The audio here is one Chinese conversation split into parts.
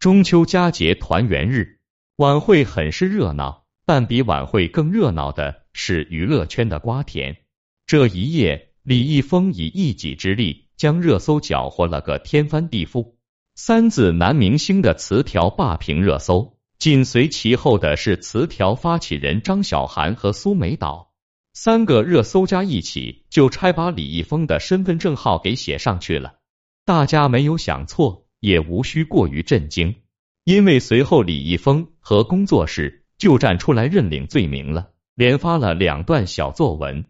中秋佳节团圆日，晚会很是热闹，但比晚会更热闹的是娱乐圈的瓜田。这一夜，李易峰以一己之力将热搜搅和了个天翻地覆，三字男明星的词条霸屏热搜，紧随其后的是词条发起人张小涵和苏梅岛，三个热搜加一起，就差把李易峰的身份证号给写上去了。大家没有想错。也无需过于震惊，因为随后李易峰和工作室就站出来认领罪名了，连发了两段小作文，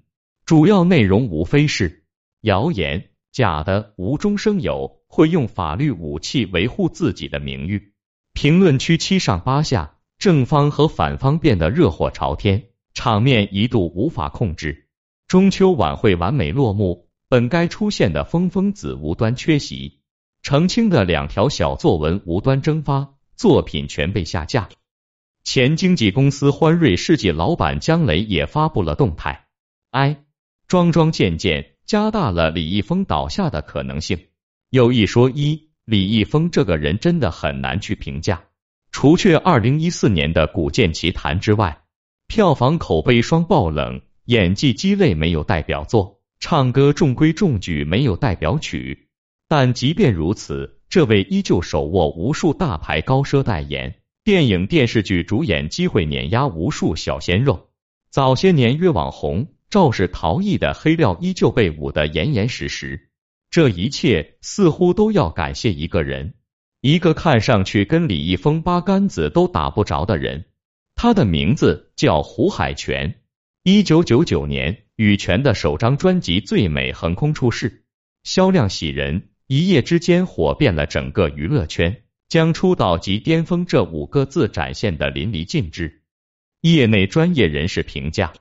主要内容无非是谣言、假的、无中生有，会用法律武器维护自己的名誉。评论区七上八下，正方和反方变得热火朝天，场面一度无法控制。中秋晚会完美落幕，本该出现的疯疯子无端缺席。澄清的两条小作文无端蒸发，作品全被下架。前经纪公司欢瑞世纪老板姜雷也发布了动态，哎，桩桩件件加大了李易峰倒下的可能性。有一说一，李易峰这个人真的很难去评价。除却二零一四年的《古剑奇谭》之外，票房口碑双爆冷，演技鸡肋没有代表作，唱歌中规中矩没有代表曲。但即便如此，这位依旧手握无数大牌高奢代言、电影电视剧主演机会，碾压无数小鲜肉。早些年约网红、肇事逃逸的黑料依旧被捂得严严实实。这一切似乎都要感谢一个人，一个看上去跟李易峰八竿子都打不着的人。他的名字叫胡海泉。一九九九年，羽泉的首张专辑《最美》横空出世，销量喜人。一夜之间火遍了整个娱乐圈，将出道即巅峰这五个字展现的淋漓尽致。业内专业人士评价，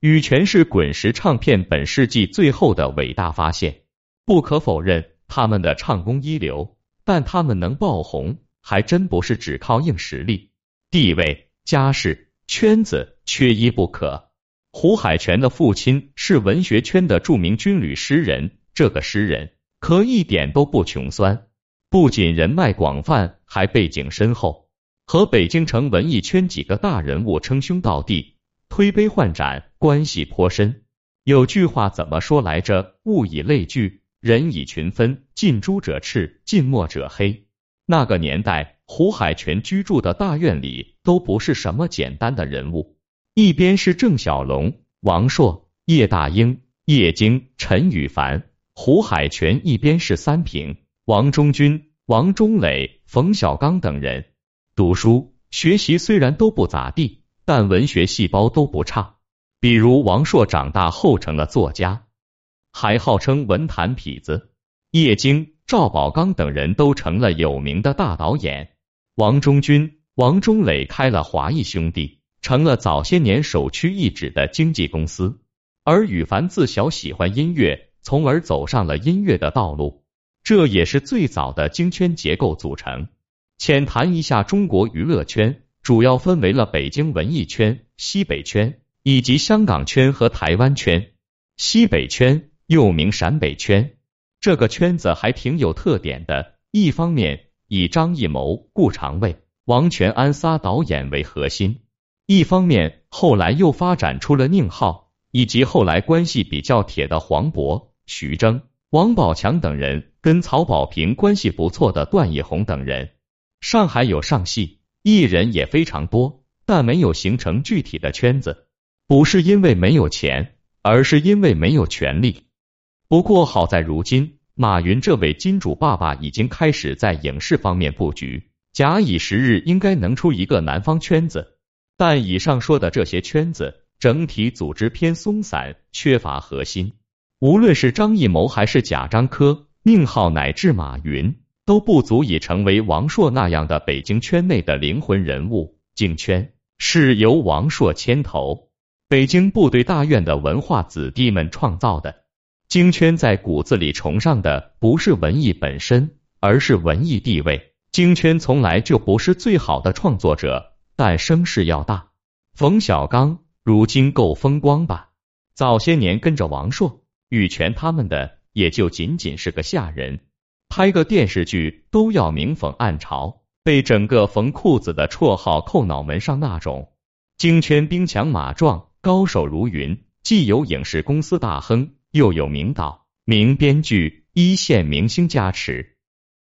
羽泉是滚石唱片本世纪最后的伟大发现。不可否认，他们的唱功一流，但他们能爆红，还真不是只靠硬实力、地位、家世、圈子，缺一不可。胡海泉的父亲是文学圈的著名军旅诗人，这个诗人。可一点都不穷酸，不仅人脉广泛，还背景深厚，和北京城文艺圈几个大人物称兄道弟，推杯换盏，关系颇深。有句话怎么说来着？物以类聚，人以群分，近朱者赤，近墨者黑。那个年代，胡海泉居住的大院里都不是什么简单的人物，一边是郑晓龙、王朔、叶大鹰、叶京、陈羽凡。胡海泉一边是三平、王中军、王中磊、冯小刚等人，读书学习虽然都不咋地，但文学细胞都不差。比如王朔长大后成了作家，还号称文坛痞子；叶京、赵宝刚等人都成了有名的大导演。王中军、王中磊开了华谊兄弟，成了早些年首屈一指的经纪公司。而羽凡自小喜欢音乐。从而走上了音乐的道路，这也是最早的京圈结构组成。浅谈一下中国娱乐圈，主要分为了北京文艺圈、西北圈以及香港圈和台湾圈。西北圈又名陕北圈，这个圈子还挺有特点的。一方面以张艺谋、顾长卫、王全安仨导演为核心，一方面后来又发展出了宁浩以及后来关系比较铁的黄渤。徐峥、王宝强等人跟曹保平关系不错的段奕宏等人，上海有上戏，艺人也非常多，但没有形成具体的圈子，不是因为没有钱，而是因为没有权利。不过好在如今，马云这位金主爸爸已经开始在影视方面布局，假以时日，应该能出一个南方圈子。但以上说的这些圈子，整体组织偏松散，缺乏核心。无论是张艺谋还是贾樟柯、宁浩乃至马云，都不足以成为王朔那样的北京圈内的灵魂人物。京圈是由王朔牵头，北京部队大院的文化子弟们创造的。京圈在骨子里崇尚的不是文艺本身，而是文艺地位。京圈从来就不是最好的创作者，但声势要大。冯小刚如今够风光吧？早些年跟着王朔。羽泉他们的也就仅仅是个下人，拍个电视剧都要明讽暗嘲，被整个缝裤子的绰号扣脑门上那种。京圈兵强马壮，高手如云，既有影视公司大亨，又有名导、名编剧、一线明星加持，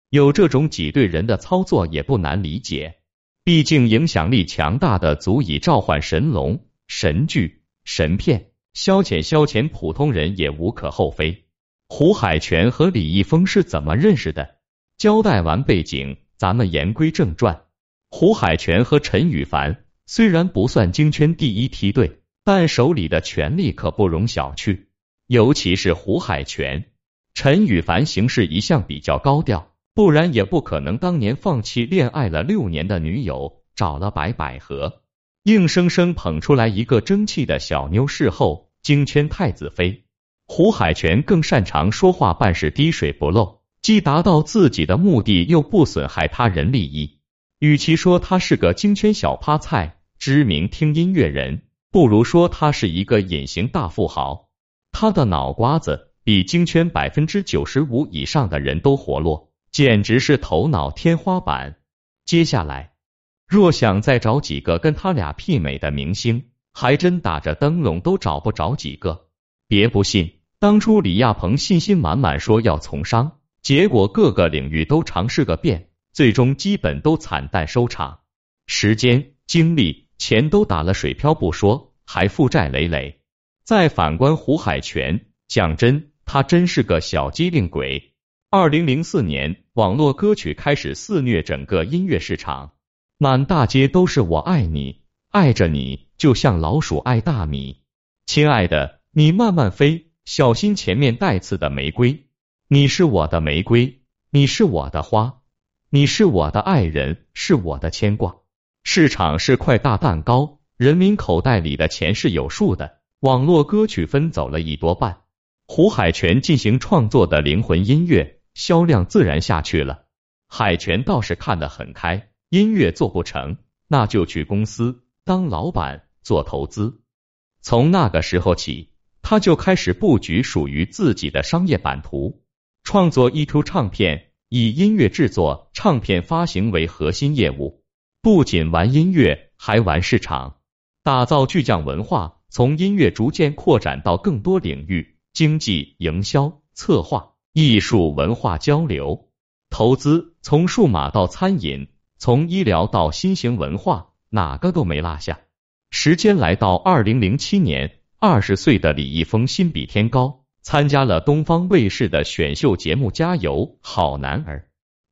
有这种挤兑人的操作也不难理解。毕竟影响力强大的，足以召唤神龙、神剧、神片，消遣消遣普通人也无可厚非。胡海泉和李易峰是怎么认识的？交代完背景，咱们言归正传。胡海泉和陈羽凡。虽然不算京圈第一梯队，但手里的权力可不容小觑。尤其是胡海泉、陈羽凡行事一向比较高调，不然也不可能当年放弃恋爱了六年的女友，找了白百合，硬生生捧出来一个争气的小妞侍候京圈太子妃。胡海泉更擅长说话办事滴水不漏，既达到自己的目的，又不损害他人利益。与其说他是个京圈小趴菜，知名听音乐人，不如说他是一个隐形大富豪。他的脑瓜子比京圈百分之九十五以上的人都活络，简直是头脑天花板。接下来，若想再找几个跟他俩媲美的明星，还真打着灯笼都找不着几个。别不信，当初李亚鹏信心满满说要从商，结果各个领域都尝试个遍，最终基本都惨淡收场。时间、精力。钱都打了水漂不说，还负债累累。再反观胡海泉，讲真，他真是个小机灵鬼。二零零四年，网络歌曲开始肆虐整个音乐市场，满大街都是我爱你，爱着你，就像老鼠爱大米。亲爱的，你慢慢飞，小心前面带刺的玫瑰。你是我的玫瑰，你是我的花，你是我的爱人，是我的牵挂。市场是块大蛋糕，人民口袋里的钱是有数的。网络歌曲分走了一多半，胡海泉进行创作的灵魂音乐销量自然下去了。海泉倒是看得很开，音乐做不成，那就去公司当老板做投资。从那个时候起，他就开始布局属于自己的商业版图，创作一出唱片，以音乐制作、唱片发行为核心业务。不仅玩音乐，还玩市场，打造巨匠文化，从音乐逐渐扩展到更多领域，经济、营销、策划、艺术、文化交流、投资，从数码到餐饮，从医疗到新型文化，哪个都没落下。时间来到二零零七年，二十岁的李易峰心比天高，参加了东方卫视的选秀节目《加油好男儿》。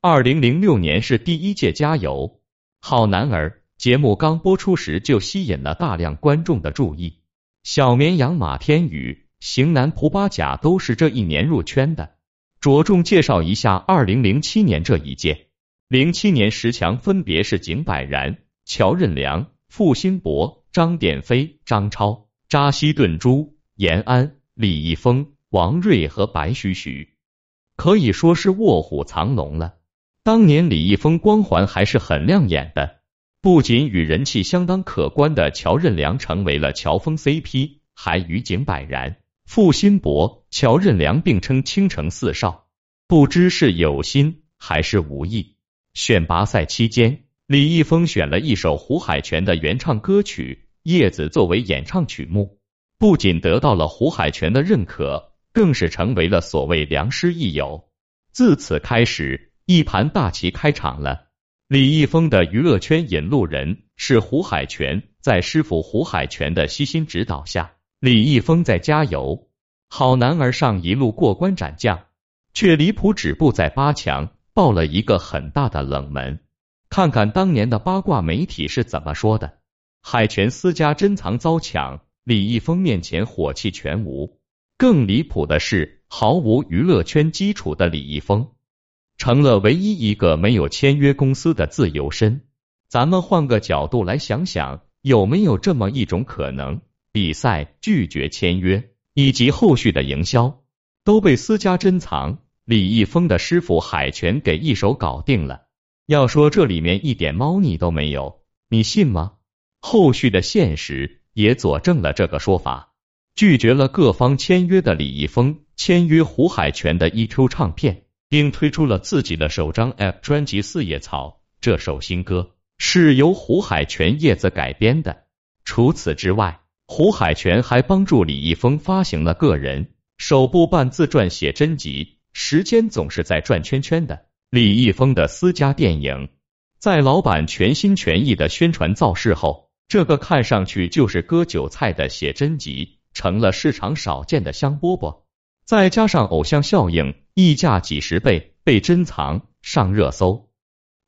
二零零六年是第一届《加油》。好男儿节目刚播出时就吸引了大量观众的注意，小绵羊马天宇、型男蒲巴甲都是这一年入圈的。着重介绍一下二零零七年这一届，零七年十强分别是井柏然、乔任梁、付辛博、张典飞、张超、扎西顿珠、延安、李易峰、王瑞和白徐徐，可以说是卧虎藏龙了。当年李易峰光环还是很亮眼的，不仅与人气相当可观的乔任梁成为了乔峰 CP，还与井柏然、付辛博、乔任梁并称倾城四少。不知是有心还是无意，选拔赛期间，李易峰选了一首胡海泉的原唱歌曲《叶子》作为演唱曲目，不仅得到了胡海泉的认可，更是成为了所谓良师益友。自此开始。一盘大棋开场了。李易峰的娱乐圈引路人是胡海泉，在师傅胡海泉的悉心指导下，李易峰在加油好男儿上一路过关斩将，却离谱止步在八强，爆了一个很大的冷门。看看当年的八卦媒体是怎么说的：海泉私家珍藏遭抢，李易峰面前火气全无。更离谱的是，毫无娱乐圈基础的李易峰。成了唯一一个没有签约公司的自由身。咱们换个角度来想想，有没有这么一种可能：比赛拒绝签约，以及后续的营销都被私家珍藏，李易峰的师傅海泉给一手搞定了。要说这里面一点猫腻都没有，你信吗？后续的现实也佐证了这个说法。拒绝了各方签约的李易峰，签约胡海泉的 EQ 唱片。并推出了自己的首张 App 专辑《四叶草》，这首新歌是由胡海泉叶子改编的。除此之外，胡海泉还帮助李易峰发行了个人首部半自传写真集《时间总是在转圈圈》的李易峰的私家电影。在老板全心全意的宣传造势后，这个看上去就是割韭菜的写真集，成了市场少见的香饽饽。再加上偶像效应，溢价几十倍，被珍藏上热搜，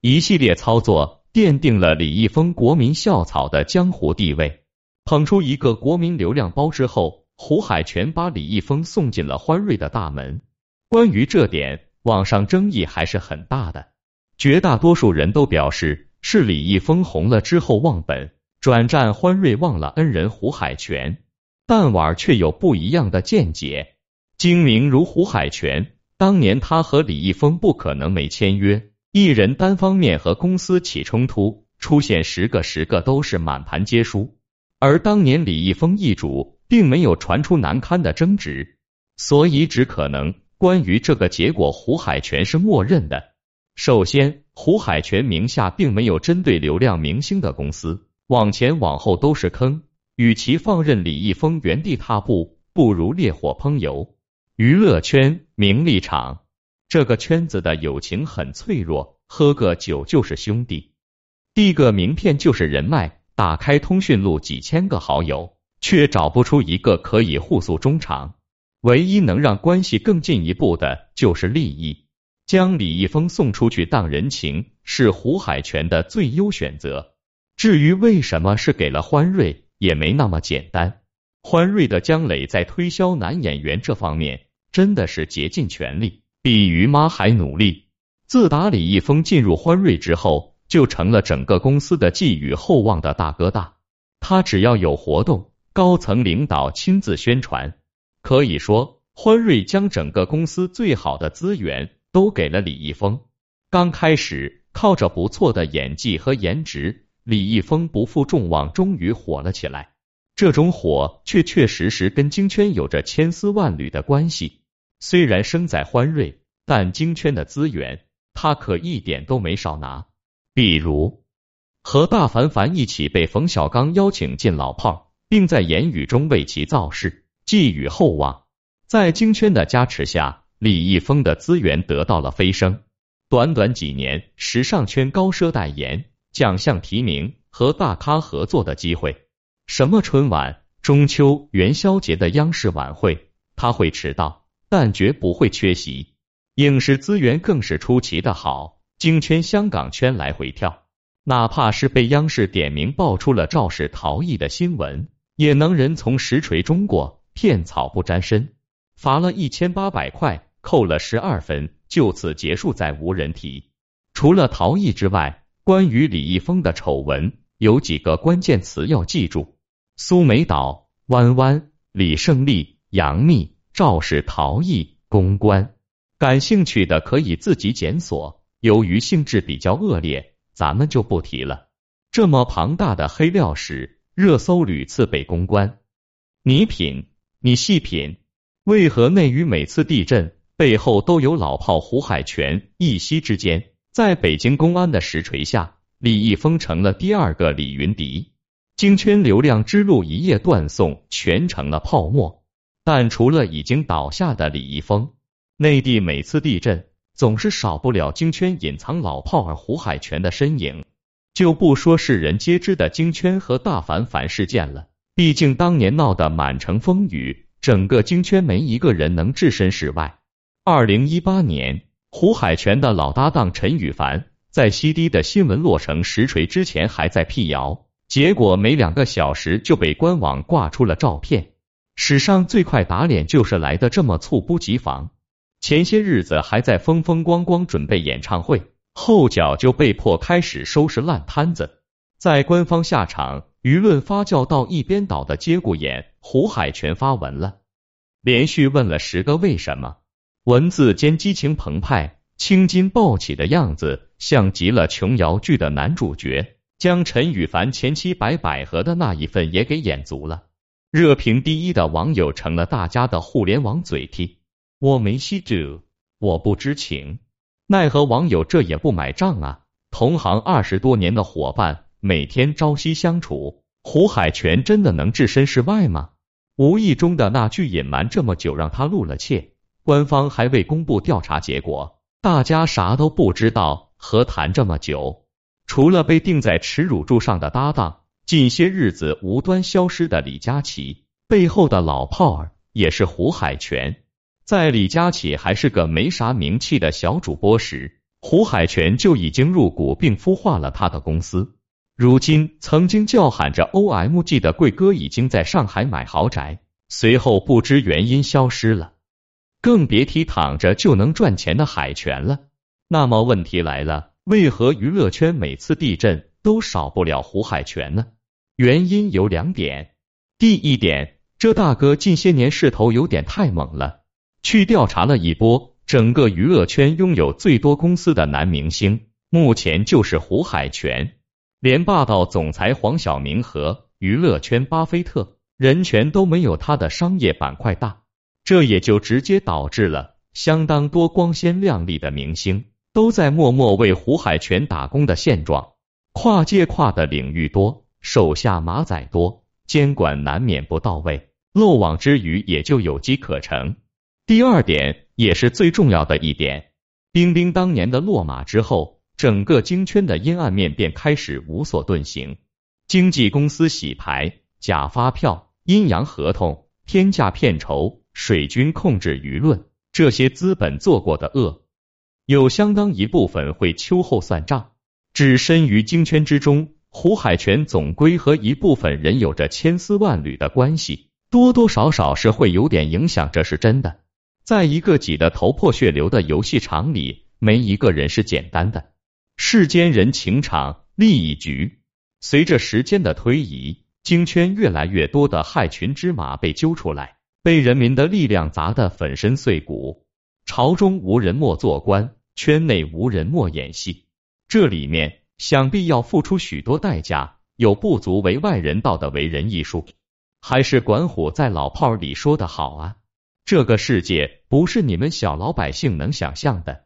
一系列操作奠定了李易峰国民校草的江湖地位。捧出一个国民流量包之后，胡海泉把李易峰送进了欢瑞的大门。关于这点，网上争议还是很大的。绝大多数人都表示是李易峰红了之后忘本，转战欢瑞忘了恩人胡海泉。但婉儿却有不一样的见解。精明如胡海泉，当年他和李易峰不可能没签约，艺人单方面和公司起冲突，出现十个十个都是满盘皆输。而当年李易峰易主，并没有传出难堪的争执，所以只可能关于这个结果，胡海泉是默认的。首先，胡海泉名下并没有针对流量明星的公司，往前往后都是坑。与其放任李易峰原地踏步，不如烈火烹油。娱乐圈、名利场这个圈子的友情很脆弱，喝个酒就是兄弟，递个名片就是人脉。打开通讯录，几千个好友，却找不出一个可以互诉衷肠。唯一能让关系更进一步的，就是利益。将李易峰送出去当人情，是胡海泉的最优选择。至于为什么是给了欢瑞，也没那么简单。欢瑞的姜磊在推销男演员这方面，真的是竭尽全力，比于妈还努力。自打李易峰进入欢瑞之后。就成了整个公司的寄予厚望的大哥大。他只要有活动，高层领导亲自宣传。可以说，欢瑞将整个公司最好的资源都给了李易峰。刚开始靠着不错的演技和颜值，李易峰不负众望，终于火了起来。这种火确确实实跟京圈有着千丝万缕的关系。虽然生在欢瑞，但京圈的资源他可一点都没少拿。比如和大凡凡一起被冯小刚邀请进老炮，并在言语中为其造势，寄予厚望。在京圈的加持下，李易峰的资源得到了飞升。短短几年，时尚圈高奢代言、奖项提名和大咖合作的机会，什么春晚、中秋、元宵节的央视晚会，他会迟到，但绝不会缺席。影视资源更是出奇的好。京圈、香港圈来回跳，哪怕是被央视点名爆出了肇事逃逸的新闻，也能人从实锤中过，片草不沾身，罚了一千八百块，扣了十二分，就此结束，再无人提。除了逃逸之外，关于李易峰的丑闻有几个关键词要记住：苏梅岛、弯弯、李胜利、杨幂、肇事逃逸、公关。感兴趣的可以自己检索。由于性质比较恶劣，咱们就不提了。这么庞大的黑料史，热搜屡次被公关。你品，你细品，为何内娱每次地震背后都有老炮胡海泉？一夕之间，在北京公安的实锤下，李易峰成了第二个李云迪。京圈流量之路一夜断送，全成了泡沫。但除了已经倒下的李易峰，内地每次地震。总是少不了京圈隐藏老炮儿胡海泉的身影，就不说世人皆知的京圈和大凡凡事件了。毕竟当年闹得满城风雨，整个京圈没一个人能置身事外。二零一八年，胡海泉的老搭档陈羽凡在西堤的新闻落成实锤之前还在辟谣，结果没两个小时就被官网挂出了照片。史上最快打脸就是来的这么猝不及防。前些日子还在风风光光准备演唱会，后脚就被迫开始收拾烂摊子。在官方下场，舆论发酵到一边倒的节骨眼，胡海泉发文了，连续问了十个为什么，文字间激情澎湃，青筋暴起的样子，像极了琼瑶剧的男主角，将陈羽凡前妻白百合的那一份也给演足了。热评第一的网友成了大家的互联网嘴替。我没吸者，我不知情。奈何网友这也不买账啊！同行二十多年的伙伴，每天朝夕相处，胡海泉真的能置身事外吗？无意中的那句隐瞒这么久，让他露了怯。官方还未公布调查结果，大家啥都不知道。何谈这么久？除了被钉在耻辱柱上的搭档，近些日子无端消失的李佳琦，背后的老炮儿也是胡海泉。在李佳琦还是个没啥名气的小主播时，胡海泉就已经入股并孵化了他的公司。如今，曾经叫喊着 OMG 的贵哥已经在上海买豪宅，随后不知原因消失了，更别提躺着就能赚钱的海泉了。那么问题来了，为何娱乐圈每次地震都少不了胡海泉呢？原因有两点。第一点，这大哥近些年势头有点太猛了。去调查了一波，整个娱乐圈拥有最多公司的男明星，目前就是胡海泉。连霸道总裁黄晓明和娱乐圈巴菲特人权都没有他的商业板块大，这也就直接导致了相当多光鲜亮丽的明星。都在默默为胡海泉打工的现状，跨界跨的领域多，手下马仔多，监管难免不到位，漏网之鱼也就有机可乘。第二点也是最重要的一点，冰冰当年的落马之后，整个京圈的阴暗面便开始无所遁形，经纪公司洗牌、假发票、阴阳合同、天价片酬、水军控制舆论，这些资本做过的恶。有相当一部分会秋后算账。置身于京圈之中，胡海泉总归和一部分人有着千丝万缕的关系，多多少少是会有点影响，这是真的。在一个挤得头破血流的游戏场里，没一个人是简单的。世间人情场，利益局。随着时间的推移，京圈越来越多的害群之马被揪出来，被人民的力量砸得粉身碎骨。朝中无人莫做官。圈内无人莫演戏，这里面想必要付出许多代价，有不足为外人道的为人艺术。还是管虎在老炮里说的好啊，这个世界不是你们小老百姓能想象的。